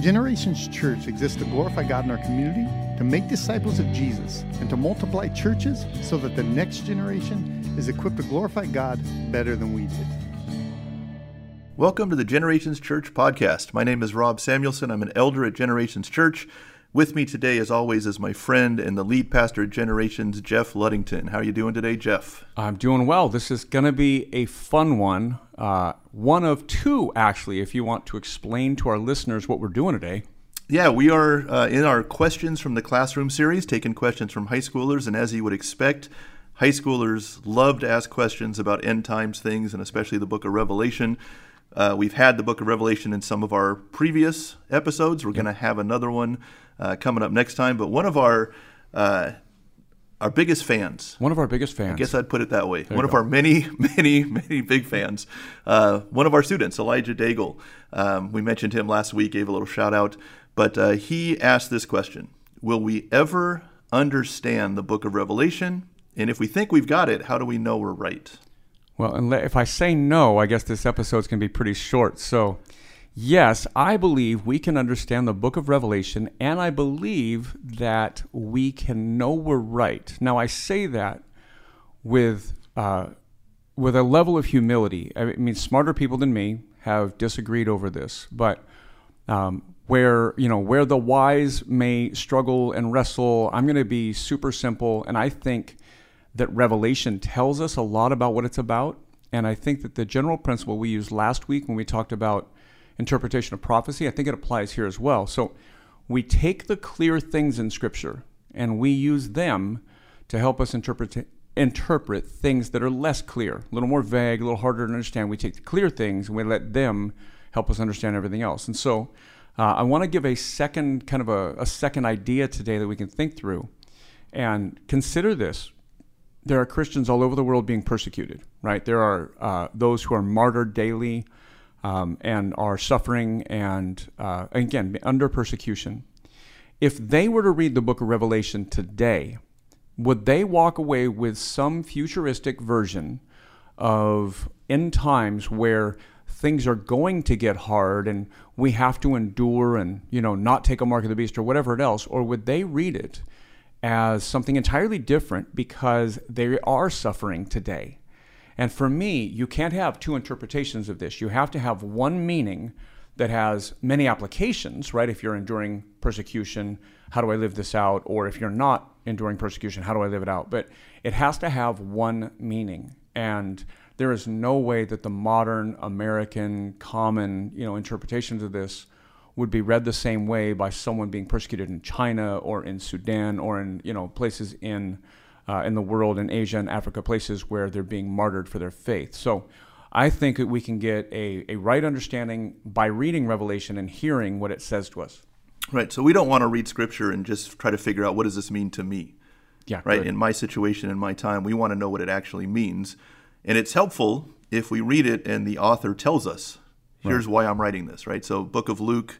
Generations Church exists to glorify God in our community, to make disciples of Jesus, and to multiply churches so that the next generation is equipped to glorify God better than we did. Welcome to the Generations Church podcast. My name is Rob Samuelson. I'm an elder at Generations Church. With me today, as always, is my friend and the lead pastor at Generations, Jeff Ludington. How are you doing today, Jeff? I'm doing well. This is going to be a fun one. Uh, one of two, actually, if you want to explain to our listeners what we're doing today. Yeah, we are uh, in our Questions from the Classroom series, taking questions from high schoolers. And as you would expect, high schoolers love to ask questions about end times things, and especially the book of Revelation. Uh, we've had the book of Revelation in some of our previous episodes. We're going to have another one uh, coming up next time. But one of our uh, our biggest fans, one of our biggest fans, I guess I'd put it that way. There one of our many, many, many big fans. Uh, one of our students, Elijah Daigle. Um, we mentioned him last week, gave a little shout out, but uh, he asked this question: Will we ever understand the Book of Revelation? And if we think we've got it, how do we know we're right? Well, if I say no, I guess this episode's going to be pretty short. So, yes, I believe we can understand the book of Revelation, and I believe that we can know we're right. Now, I say that with uh, with a level of humility. I mean, smarter people than me have disagreed over this, but um, where you know where the wise may struggle and wrestle, I'm going to be super simple, and I think that Revelation tells us a lot about what it's about. And I think that the general principle we used last week when we talked about interpretation of prophecy, I think it applies here as well. So we take the clear things in Scripture and we use them to help us interpret interpret things that are less clear, a little more vague, a little harder to understand. We take the clear things and we let them help us understand everything else. And so uh, I want to give a second kind of a, a second idea today that we can think through and consider this there are Christians all over the world being persecuted, right? There are uh, those who are martyred daily um, and are suffering and, uh, again, under persecution. If they were to read the book of Revelation today, would they walk away with some futuristic version of end times where things are going to get hard and we have to endure and you know not take a mark of the beast or whatever it else or would they read it as something entirely different because they are suffering today. And for me, you can't have two interpretations of this. You have to have one meaning that has many applications, right? If you're enduring persecution, how do I live this out? Or if you're not enduring persecution, how do I live it out? But it has to have one meaning. And there is no way that the modern American common, you know, interpretations of this would be read the same way by someone being persecuted in China or in Sudan or in you know places in uh, in the world in Asia and Africa, places where they're being martyred for their faith. So. I think that we can get a, a right understanding by reading Revelation and hearing what it says to us. Right. So we don't want to read scripture and just try to figure out what does this mean to me. Yeah. Right. Good. In my situation, in my time, we want to know what it actually means. And it's helpful if we read it and the author tells us here's right. why I'm writing this, right? So, Book of Luke,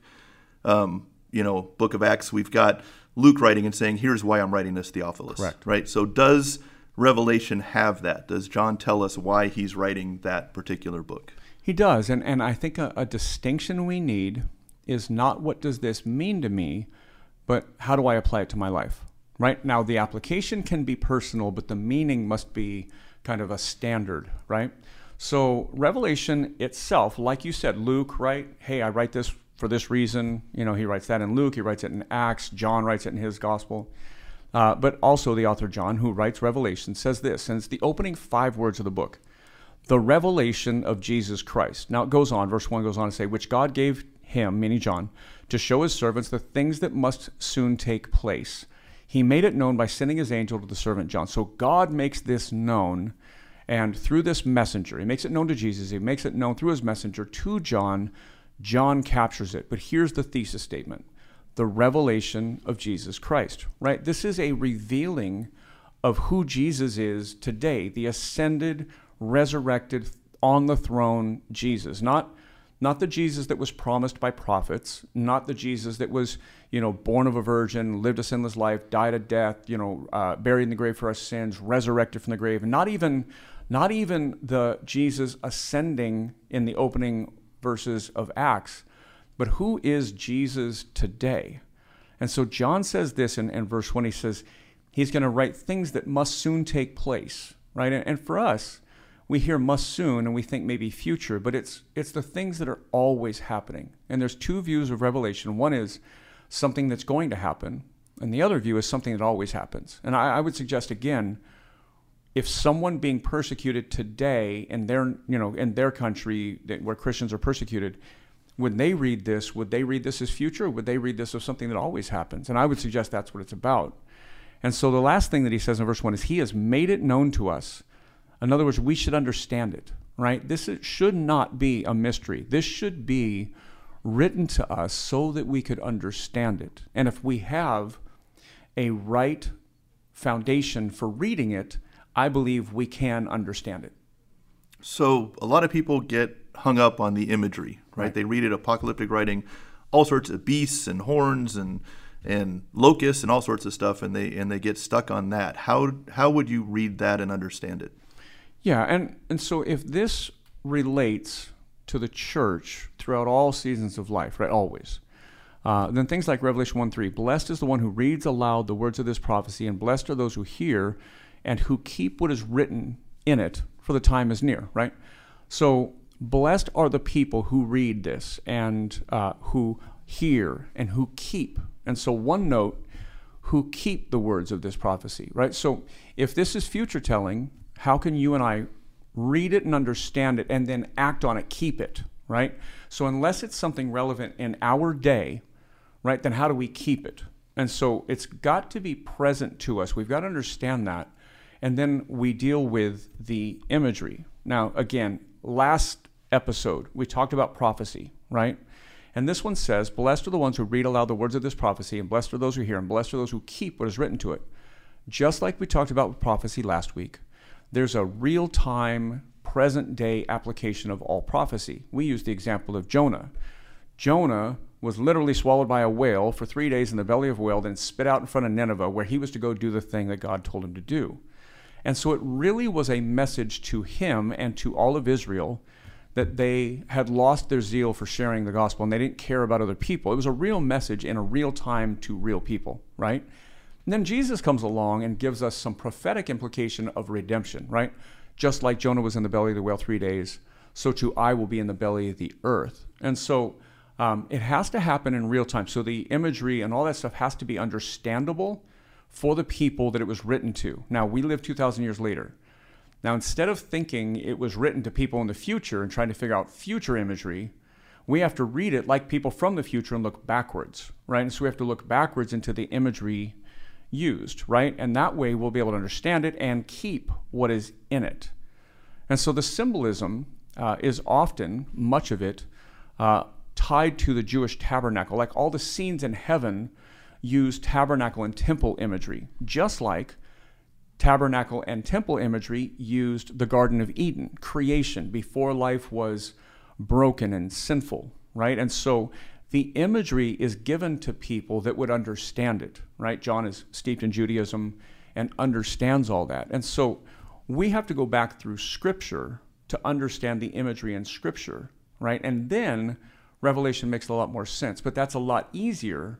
um, you know, Book of Acts, we've got Luke writing and saying, here's why I'm writing this, Theophilus. Correct. Right? So, does Revelation have that? Does John tell us why he's writing that particular book? He does. And, and I think a, a distinction we need is not what does this mean to me, but how do I apply it to my life? Right? Now, the application can be personal, but the meaning must be kind of a standard, right? So, Revelation itself, like you said, Luke, right? Hey, I write this for this reason. You know, he writes that in Luke, he writes it in Acts, John writes it in his gospel. Uh, but also, the author John, who writes Revelation, says this, and it's the opening five words of the book the revelation of Jesus Christ. Now, it goes on, verse 1 goes on to say, which God gave him, meaning John, to show his servants the things that must soon take place. He made it known by sending his angel to the servant John. So, God makes this known and through this messenger, he makes it known to Jesus, he makes it known through his messenger to John. John captures it. But here's the thesis statement the revelation of Jesus Christ, right? This is a revealing of who Jesus is today, the ascended, resurrected, on the throne Jesus. Not not the Jesus that was promised by prophets, not the Jesus that was, you know, born of a virgin, lived a sinless life, died a death, you know, uh, buried in the grave for our sins, resurrected from the grave, not even not even the Jesus ascending in the opening verses of Acts, but who is Jesus today? And so John says this in, in verse 1. He says, He's going to write things that must soon take place, right? And, and for us, we hear must soon and we think maybe future, but it's it's the things that are always happening. And there's two views of Revelation. One is something that's going to happen, and the other view is something that always happens. And I, I would suggest again, if someone being persecuted today in their you know in their country where Christians are persecuted, when they read this, would they read this as future? Would they read this as something that always happens? And I would suggest that's what it's about. And so the last thing that he says in verse 1 is, He has made it known to us in other words, we should understand it, right? This should not be a mystery. This should be written to us so that we could understand it. And if we have a right foundation for reading it, I believe we can understand it. So a lot of people get hung up on the imagery, right? right. They read it apocalyptic writing, all sorts of beasts and horns and and locusts and all sorts of stuff, and they and they get stuck on that. How how would you read that and understand it? Yeah, and, and so if this relates to the church throughout all seasons of life, right, always, uh, then things like Revelation 1 3, blessed is the one who reads aloud the words of this prophecy, and blessed are those who hear and who keep what is written in it, for the time is near, right? So, blessed are the people who read this and uh, who hear and who keep. And so, one note, who keep the words of this prophecy, right? So, if this is future telling, how can you and I read it and understand it and then act on it, keep it, right? So unless it's something relevant in our day, right, then how do we keep it? And so it's got to be present to us. We've got to understand that. And then we deal with the imagery. Now, again, last episode, we talked about prophecy, right? And this one says, Blessed are the ones who read aloud the words of this prophecy, and blessed are those who hear, and blessed are those who keep what is written to it. Just like we talked about with prophecy last week, there's a real time, present day application of all prophecy. We use the example of Jonah. Jonah was literally swallowed by a whale for three days in the belly of a whale, then spit out in front of Nineveh, where he was to go do the thing that God told him to do. And so it really was a message to him and to all of Israel that they had lost their zeal for sharing the gospel and they didn't care about other people. It was a real message in a real time to real people, right? And then Jesus comes along and gives us some prophetic implication of redemption, right? Just like Jonah was in the belly of the whale three days, so too I will be in the belly of the earth. And so um, it has to happen in real time. So the imagery and all that stuff has to be understandable for the people that it was written to. Now, we live 2,000 years later. Now, instead of thinking it was written to people in the future and trying to figure out future imagery, we have to read it like people from the future and look backwards, right? And so we have to look backwards into the imagery used, right? And that way we'll be able to understand it and keep what is in it. And so the symbolism uh, is often, much of it, uh, tied to the Jewish tabernacle. Like all the scenes in heaven use tabernacle and temple imagery, just like tabernacle and temple imagery used the Garden of Eden, creation, before life was broken and sinful, right? And so the imagery is given to people that would understand it, right? John is steeped in Judaism and understands all that. And so we have to go back through Scripture to understand the imagery in Scripture, right? And then Revelation makes a lot more sense. But that's a lot easier.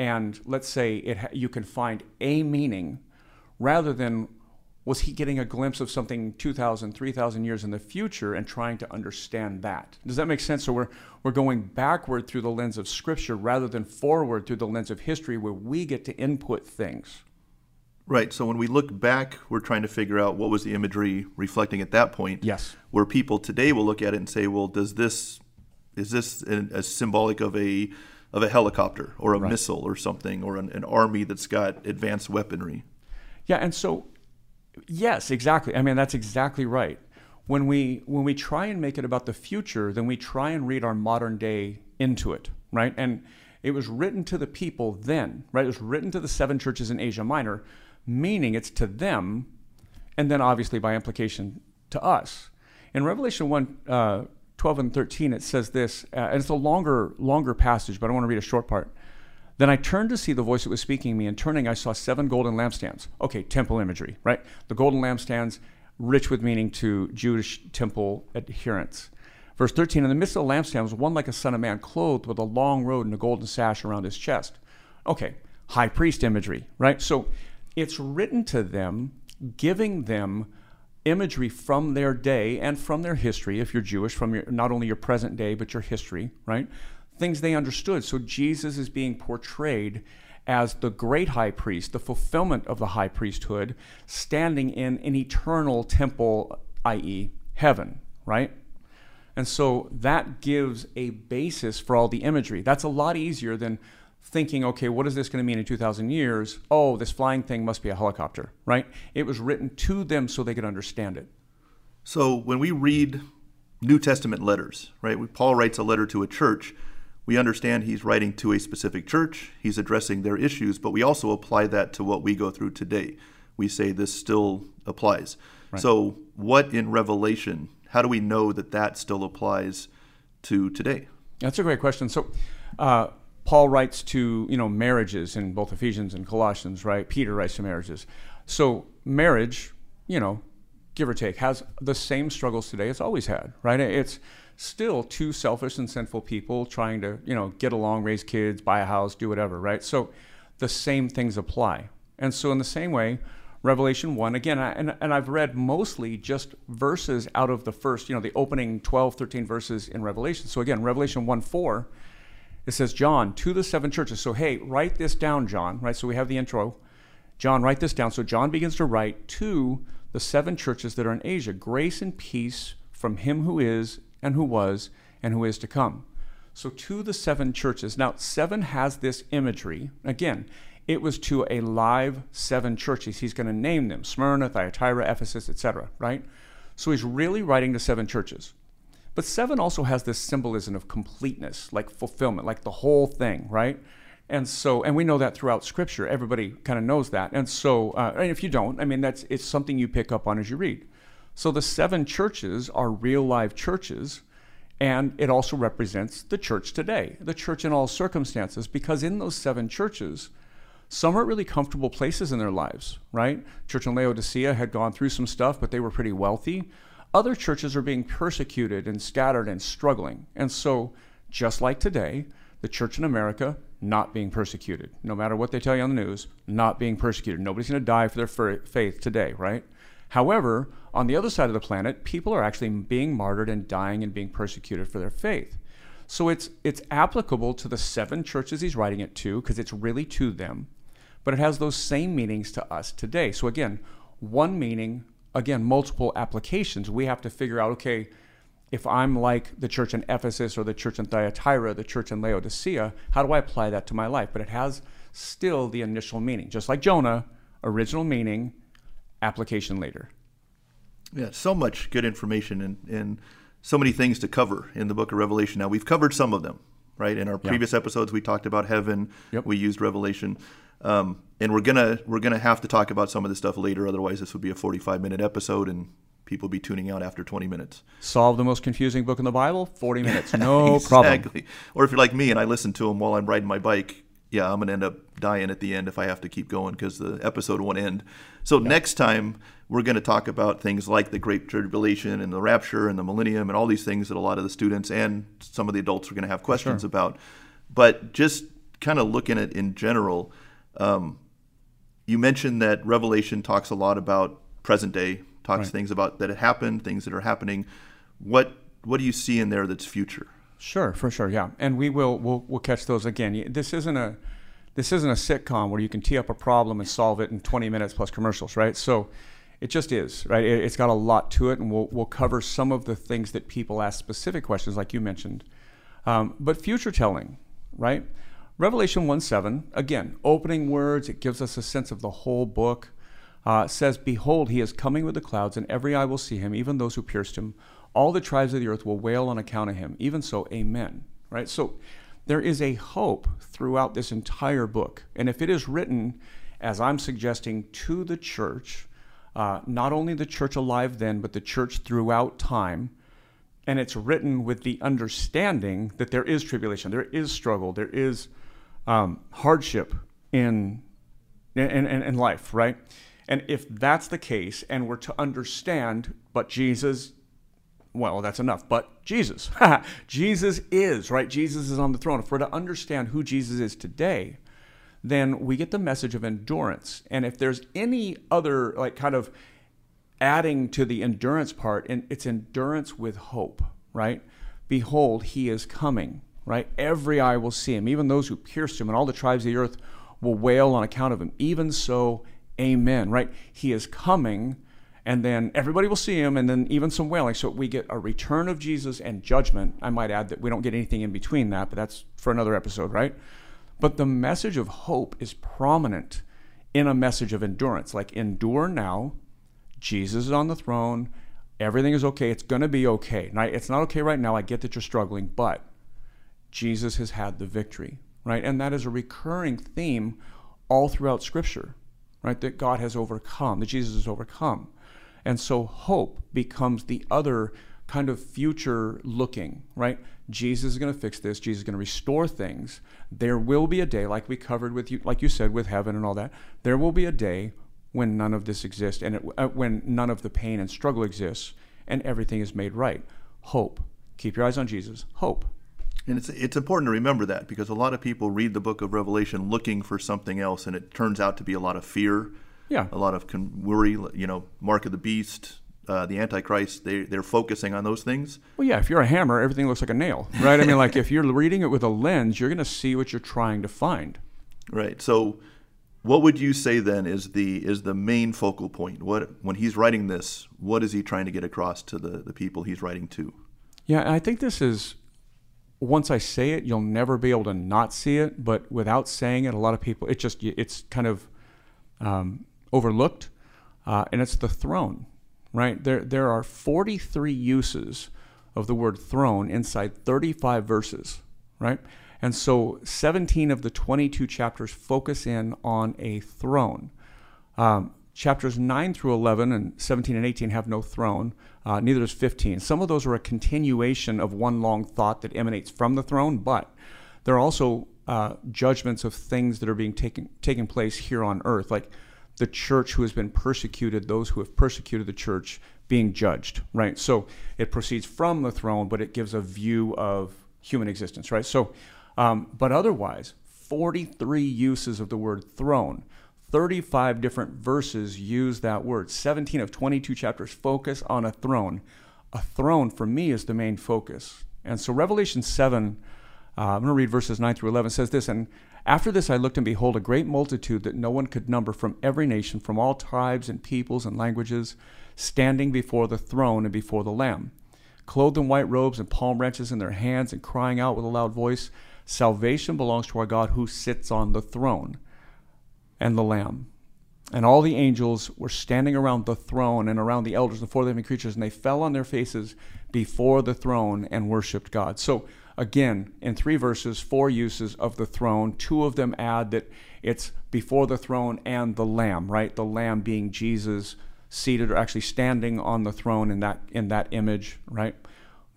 And let's say it, you can find a meaning rather than was he getting a glimpse of something 2,000, 3,000 years in the future and trying to understand that? Does that make sense? So we're, we're going backward through the lens of Scripture rather than forward through the lens of history where we get to input things. Right. So when we look back, we're trying to figure out what was the imagery reflecting at that point. Yes. Where people today will look at it and say, well, does this, is this a symbolic of a, of a helicopter or a right. missile or something or an, an army that's got advanced weaponry? Yeah. And so Yes, exactly. I mean, that's exactly right. When we when we try and make it about the future, then we try and read our modern day into it, right? And it was written to the people then, right? It was written to the seven churches in Asia Minor, meaning it's to them, and then obviously by implication to us. In Revelation 1, uh, 12 and 13, it says this, uh, and it's a longer, longer passage, but I want to read a short part. Then I turned to see the voice that was speaking to me, and turning, I saw seven golden lampstands. Okay, temple imagery, right? The golden lampstands, rich with meaning to Jewish temple adherents. Verse 13 In the midst of the lampstand was one like a son of man, clothed with a long robe and a golden sash around his chest. Okay, high priest imagery, right? So it's written to them, giving them imagery from their day and from their history, if you're Jewish, from your, not only your present day, but your history, right? Things they understood. So Jesus is being portrayed as the great high priest, the fulfillment of the high priesthood, standing in an eternal temple, i.e., heaven, right? And so that gives a basis for all the imagery. That's a lot easier than thinking, okay, what is this going to mean in 2,000 years? Oh, this flying thing must be a helicopter, right? It was written to them so they could understand it. So when we read New Testament letters, right, Paul writes a letter to a church, we understand he's writing to a specific church, he's addressing their issues, but we also apply that to what we go through today. We say this still applies. Right. So, what in Revelation, how do we know that that still applies to today? That's a great question. So, uh, Paul writes to you know marriages in both Ephesians and Colossians, right? Peter writes to marriages. So marriage, you know, give or take, has the same struggles today it's always had, right? It's still two selfish and sinful people trying to you know get along, raise kids, buy a house, do whatever, right? So the same things apply. And so in the same way, Revelation 1, again, I, and, and I've read mostly just verses out of the first, you know, the opening 12, 13 verses in Revelation. So again, Revelation 1 4 it says, John, to the seven churches. So, hey, write this down, John, right? So we have the intro. John, write this down. So John begins to write to the seven churches that are in Asia grace and peace from him who is, and who was, and who is to come. So, to the seven churches. Now, seven has this imagery. Again, it was to a live seven churches. He's going to name them Smyrna, Thyatira, Ephesus, etc., right? So, he's really writing to seven churches. But seven also has this symbolism of completeness, like fulfillment, like the whole thing, right? And so, and we know that throughout Scripture. Everybody kind of knows that. And so, uh, and if you don't, I mean, that's it's something you pick up on as you read. So the seven churches are real live churches, and it also represents the church today, the church in all circumstances, because in those seven churches, some are really comfortable places in their lives, right? Church in Laodicea had gone through some stuff, but they were pretty wealthy. Other churches are being persecuted and scattered and struggling. And so, just like today, the church in America not being persecuted. No matter what they tell you on the news, not being persecuted. Nobody's going to die for their faith today, right? However, on the other side of the planet, people are actually being martyred and dying and being persecuted for their faith. So it's it's applicable to the seven churches he's writing it to because it's really to them, but it has those same meanings to us today. So again, one meaning again, multiple applications. We have to figure out, okay, if I'm like the church in Ephesus or the church in Thyatira, the church in Laodicea, how do I apply that to my life? But it has still the initial meaning. Just like Jonah, original meaning, application later. Yeah, so much good information and, and so many things to cover in the book of Revelation. Now, we've covered some of them, right? In our previous yeah. episodes, we talked about heaven, yep. we used Revelation. Um, and we're gonna we're gonna have to talk about some of this stuff later. Otherwise, this would be a 45 minute episode, and people would be tuning out after 20 minutes. Solve the most confusing book in the Bible, 40 minutes, no exactly. problem. Exactly. Or if you're like me and I listen to them while I'm riding my bike, yeah, I'm gonna end up dying at the end if I have to keep going because the episode won't end. So yeah. next time we're to talk about things like the Great Tribulation and the Rapture and the Millennium and all these things that a lot of the students and some of the adults are to have questions sure. about. But just kind of looking at in general um, you mentioned that Revelation talks a lot about present day, talks right. things about that happened, things that are happening. What what do you see in there that's future? Sure, for sure, yeah, and we will we'll, we'll catch those again. This isn't a this isn't a sitcom where you can tee up a problem and solve it in 20 minutes plus commercials, right? So it just is, right? It, has got a lot to it, and we'll we'll cover some of the things that people ask specific questions, like you mentioned. Um, but future telling, right? Revelation 1 7, again, opening words, it gives us a sense of the whole book. Uh, says, Behold, he is coming with the clouds, and every eye will see him, even those who pierced him. All the tribes of the earth will wail on account of him. Even so, amen. Right? So there is a hope throughout this entire book. And if it is written, as I'm suggesting, to the church, uh, not only the church alive then, but the church throughout time, and it's written with the understanding that there is tribulation, there is struggle, there is um, hardship in, in, in, in life, right? And if that's the case, and we're to understand, but Jesus well, that's enough. But Jesus, Jesus is, right? Jesus is on the throne. If we're to understand who Jesus is today, then we get the message of endurance. And if there's any other, like, kind of adding to the endurance part, and it's endurance with hope, right? Behold, he is coming, right? Every eye will see him, even those who pierced him, and all the tribes of the earth will wail on account of him. Even so, amen, right? He is coming, and then everybody will see him, and then even some wailing. So we get a return of Jesus and judgment. I might add that we don't get anything in between that, but that's for another episode, right? But the message of hope is prominent in a message of endurance, like endure now Jesus is on the throne. Everything is okay. It's going to be okay. It's not okay right now. I get that you're struggling, but Jesus has had the victory, right? And that is a recurring theme all throughout Scripture, right? That God has overcome, that Jesus has overcome. And so hope becomes the other kind of future looking, right? Jesus is going to fix this. Jesus is going to restore things. There will be a day, like we covered with you, like you said, with heaven and all that. There will be a day when none of this exists and it, uh, when none of the pain and struggle exists and everything is made right. Hope. Keep your eyes on Jesus. Hope. And it's it's important to remember that because a lot of people read the book of Revelation looking for something else, and it turns out to be a lot of fear, yeah, a lot of con- worry. You know, mark of the beast, uh, the Antichrist. They they're focusing on those things. Well, yeah. If you're a hammer, everything looks like a nail, right? I mean, like if you're reading it with a lens, you're going to see what you're trying to find. Right. So what would you say then is the is the main focal point? What when he's writing this, what is he trying to get across to the, the people he's writing to? Yeah, I think this is once I say it, you'll never be able to not see it. But without saying it, a lot of people it just it's kind of um, overlooked, uh, and it's the throne, right? There there are 43 uses of the word throne inside 35 verses, right? And so 17 of the 22 chapters focus in on a throne. Um, chapters 9 through 11 and 17 and 18 have no throne. Uh, neither does 15. Some of those are a continuation of one long thought that emanates from the throne, but there are also uh, judgments of things that are being taken taking place here on earth, like the church who has been persecuted, those who have persecuted the church being judged, right? So it proceeds from the throne, but it gives a view of human existence, right? So um, but otherwise, 43 uses of the word throne. 35 different verses use that word. 17 of 22 chapters focus on a throne. A throne, for me, is the main focus. And so, Revelation 7, uh, I'm going to read verses 9 through 11, says this And after this I looked, and behold, a great multitude that no one could number from every nation, from all tribes and peoples and languages, standing before the throne and before the Lamb, clothed in white robes and palm branches in their hands, and crying out with a loud voice, Salvation belongs to our God who sits on the throne and the Lamb. And all the angels were standing around the throne and around the elders and four living creatures, and they fell on their faces before the throne and worshiped God. So, again, in three verses, four uses of the throne. Two of them add that it's before the throne and the Lamb, right? The Lamb being Jesus seated or actually standing on the throne in that in that image, right?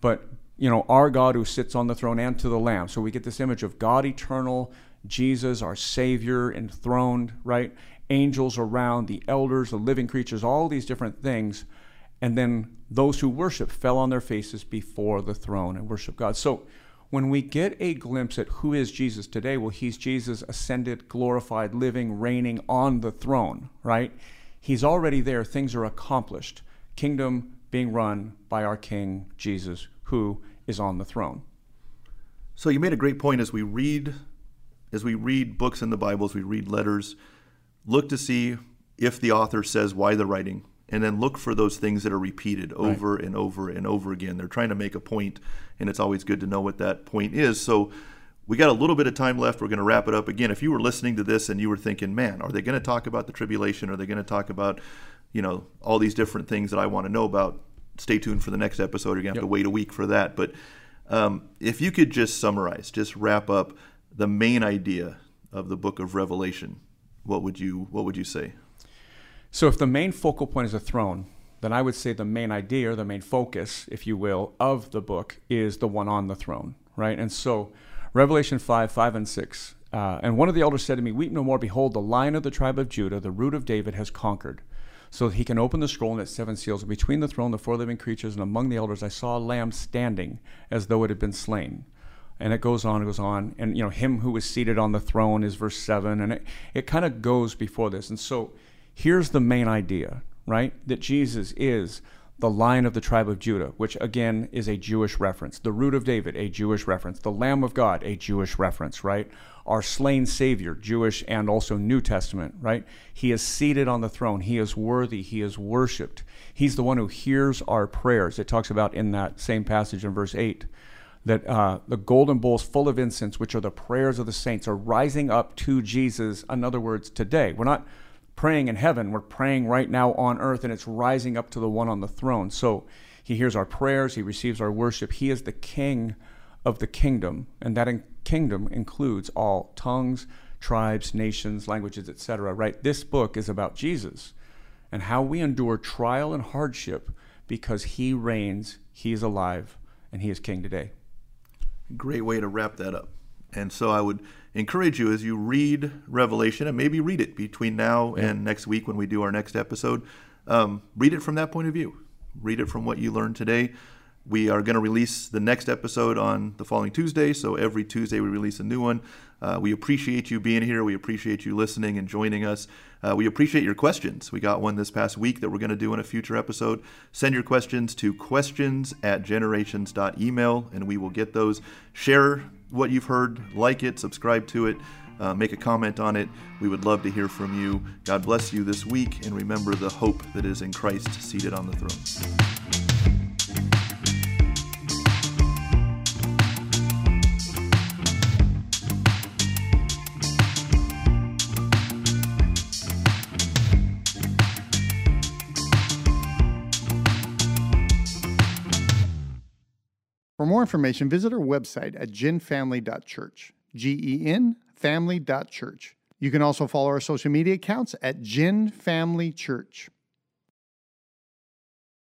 But you know, our God who sits on the throne and to the Lamb. So we get this image of God eternal, Jesus, our Savior, enthroned, right? Angels around, the elders, the living creatures, all these different things. And then those who worship fell on their faces before the throne and worship God. So when we get a glimpse at who is Jesus today, well, he's Jesus ascended, glorified, living, reigning on the throne, right? He's already there. Things are accomplished. Kingdom being run by our King, Jesus, who is on the throne. So you made a great point as we read as we read books in the Bible, as we read letters, look to see if the author says why they're writing, and then look for those things that are repeated over right. and over and over again. They're trying to make a point, and it's always good to know what that point is. So we got a little bit of time left. We're going to wrap it up again. If you were listening to this and you were thinking, "Man, are they going to talk about the tribulation? Are they going to talk about, you know, all these different things that I want to know about?" stay tuned for the next episode. You're going to have yep. to wait a week for that. But um, if you could just summarize, just wrap up the main idea of the book of Revelation, what would you what would you say? So if the main focal point is a throne, then I would say the main idea or the main focus, if you will, of the book is the one on the throne, right? And so Revelation 5, 5 and 6. Uh, and one of the elders said to me, Weep no more. Behold, the lion of the tribe of Judah, the root of David, has conquered so he can open the scroll and its seven seals. And between the throne, the four living creatures, and among the elders, I saw a lamb standing as though it had been slain. And it goes on, it goes on. And, you know, him who was seated on the throne is verse 7. And it, it kind of goes before this. And so here's the main idea, right? That Jesus is the lion of the tribe of Judah, which again is a Jewish reference. The root of David, a Jewish reference. The Lamb of God, a Jewish reference, right? Our slain Savior, Jewish and also New Testament, right? He is seated on the throne. He is worthy. He is worshiped. He's the one who hears our prayers. It talks about in that same passage in verse 8 that uh, the golden bowls full of incense, which are the prayers of the saints, are rising up to Jesus. In other words, today. We're not praying in heaven. We're praying right now on earth, and it's rising up to the one on the throne. So he hears our prayers, he receives our worship. He is the king of the kingdom, and that in- kingdom includes all tongues, tribes, nations, languages, etc. Right? This book is about Jesus and how we endure trial and hardship because he reigns, he is alive, and he is king today. Great way to wrap that up. And so I would encourage you as you read Revelation, and maybe read it between now yeah. and next week when we do our next episode, um, read it from that point of view. Read it from what you learned today. We are going to release the next episode on the following Tuesday, so every Tuesday we release a new one. Uh, we appreciate you being here. We appreciate you listening and joining us. Uh, we appreciate your questions. We got one this past week that we're going to do in a future episode. Send your questions to questions at generations.email, and we will get those. Share what you've heard, like it, subscribe to it, uh, make a comment on it. We would love to hear from you. God bless you this week, and remember the hope that is in Christ seated on the throne. Information, visit our website at genfamily.church. G E N family.church. You can also follow our social media accounts at Gen Family Church.